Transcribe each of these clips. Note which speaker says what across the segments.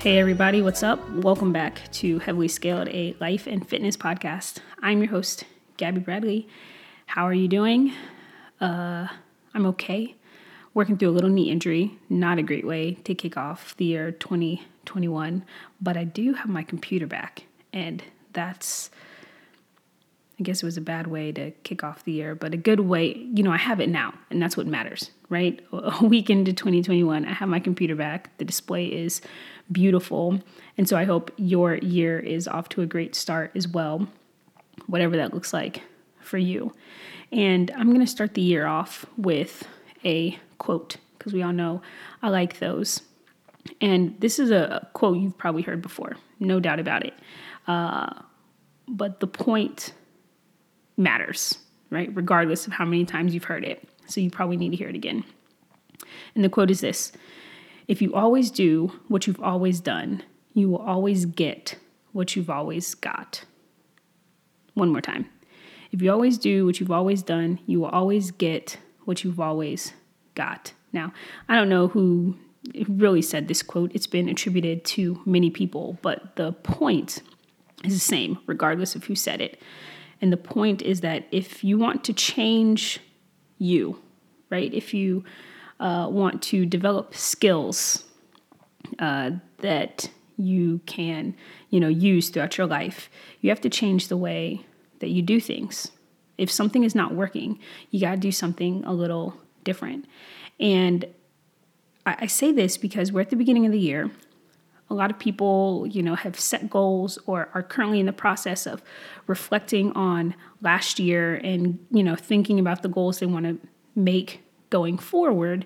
Speaker 1: Hey, everybody, what's up? Welcome back to Heavily Scaled, a life and fitness podcast. I'm your host, Gabby Bradley. How are you doing? Uh, I'm okay. Working through a little knee injury, not a great way to kick off the year 2021, but I do have my computer back, and that's I guess it was a bad way to kick off the year, but a good way, you know, I have it now, and that's what matters, right? A week into 2021, I have my computer back. The display is beautiful. And so I hope your year is off to a great start as well, whatever that looks like for you. And I'm going to start the year off with a quote, because we all know I like those. And this is a quote you've probably heard before, no doubt about it. Uh, but the point matters, right? Regardless of how many times you've heard it. So you probably need to hear it again. And the quote is this If you always do what you've always done, you will always get what you've always got. One more time. If you always do what you've always done, you will always get what you've always got. Now, I don't know who really said this quote. It's been attributed to many people, but the point is the same, regardless of who said it. And the point is that if you want to change you, right, if you uh, want to develop skills uh, that you can, you know, use throughout your life, you have to change the way that you do things. If something is not working, you got to do something a little different. And I, I say this because we're at the beginning of the year a lot of people, you know, have set goals or are currently in the process of reflecting on last year and, you know, thinking about the goals they want to make going forward.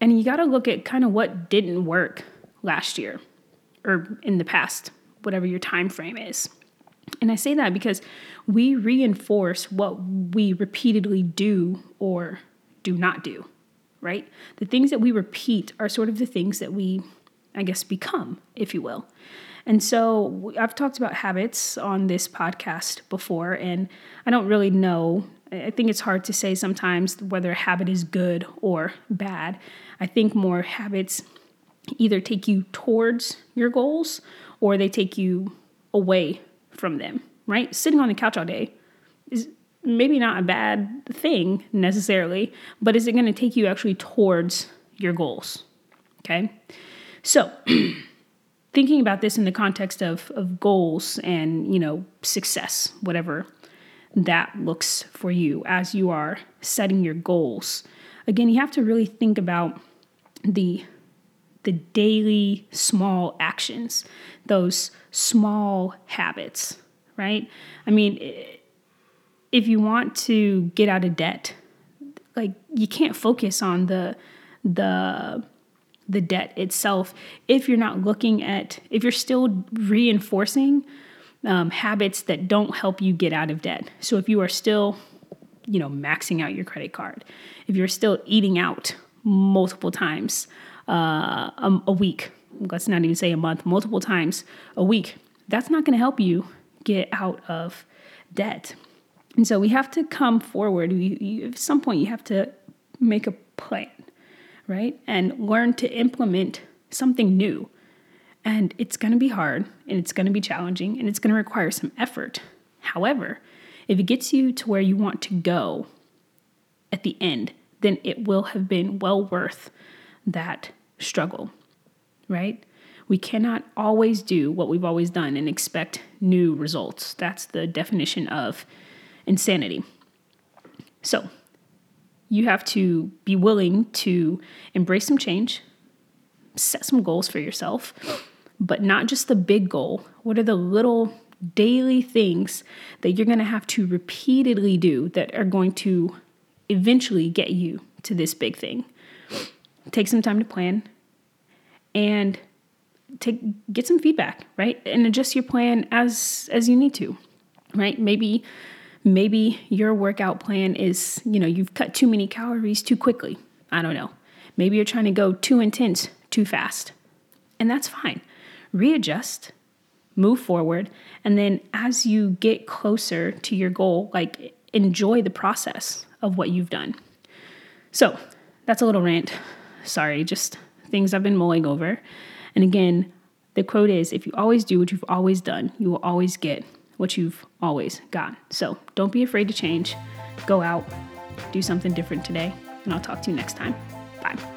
Speaker 1: And you got to look at kind of what didn't work last year or in the past, whatever your time frame is. And I say that because we reinforce what we repeatedly do or do not do, right? The things that we repeat are sort of the things that we I guess, become, if you will. And so I've talked about habits on this podcast before, and I don't really know. I think it's hard to say sometimes whether a habit is good or bad. I think more habits either take you towards your goals or they take you away from them, right? Sitting on the couch all day is maybe not a bad thing necessarily, but is it going to take you actually towards your goals? Okay. So, thinking about this in the context of, of goals and, you know, success, whatever that looks for you as you are setting your goals. Again, you have to really think about the the daily small actions, those small habits, right? I mean, if you want to get out of debt, like you can't focus on the the the debt itself if you're not looking at, if you're still reinforcing um, habits that don't help you get out of debt. So if you are still, you know, maxing out your credit card, if you're still eating out multiple times uh, a, a week, let's not even say a month, multiple times a week, that's not going to help you get out of debt. And so we have to come forward. We, you, at some point, you have to make a plan right? And learn to implement something new. And it's going to be hard and it's going to be challenging and it's going to require some effort. However, if it gets you to where you want to go at the end, then it will have been well worth that struggle, right? We cannot always do what we've always done and expect new results. That's the definition of insanity. So, you have to be willing to embrace some change, set some goals for yourself, but not just the big goal. What are the little daily things that you're going to have to repeatedly do that are going to eventually get you to this big thing? Take some time to plan and take get some feedback, right? And adjust your plan as as you need to. Right? Maybe Maybe your workout plan is, you know, you've cut too many calories too quickly. I don't know. Maybe you're trying to go too intense too fast. And that's fine. Readjust, move forward, and then as you get closer to your goal, like enjoy the process of what you've done. So, that's a little rant. Sorry, just things I've been mulling over. And again, the quote is if you always do what you've always done, you will always get what you've always got. So don't be afraid to change. Go out, do something different today, and I'll talk to you next time. Bye.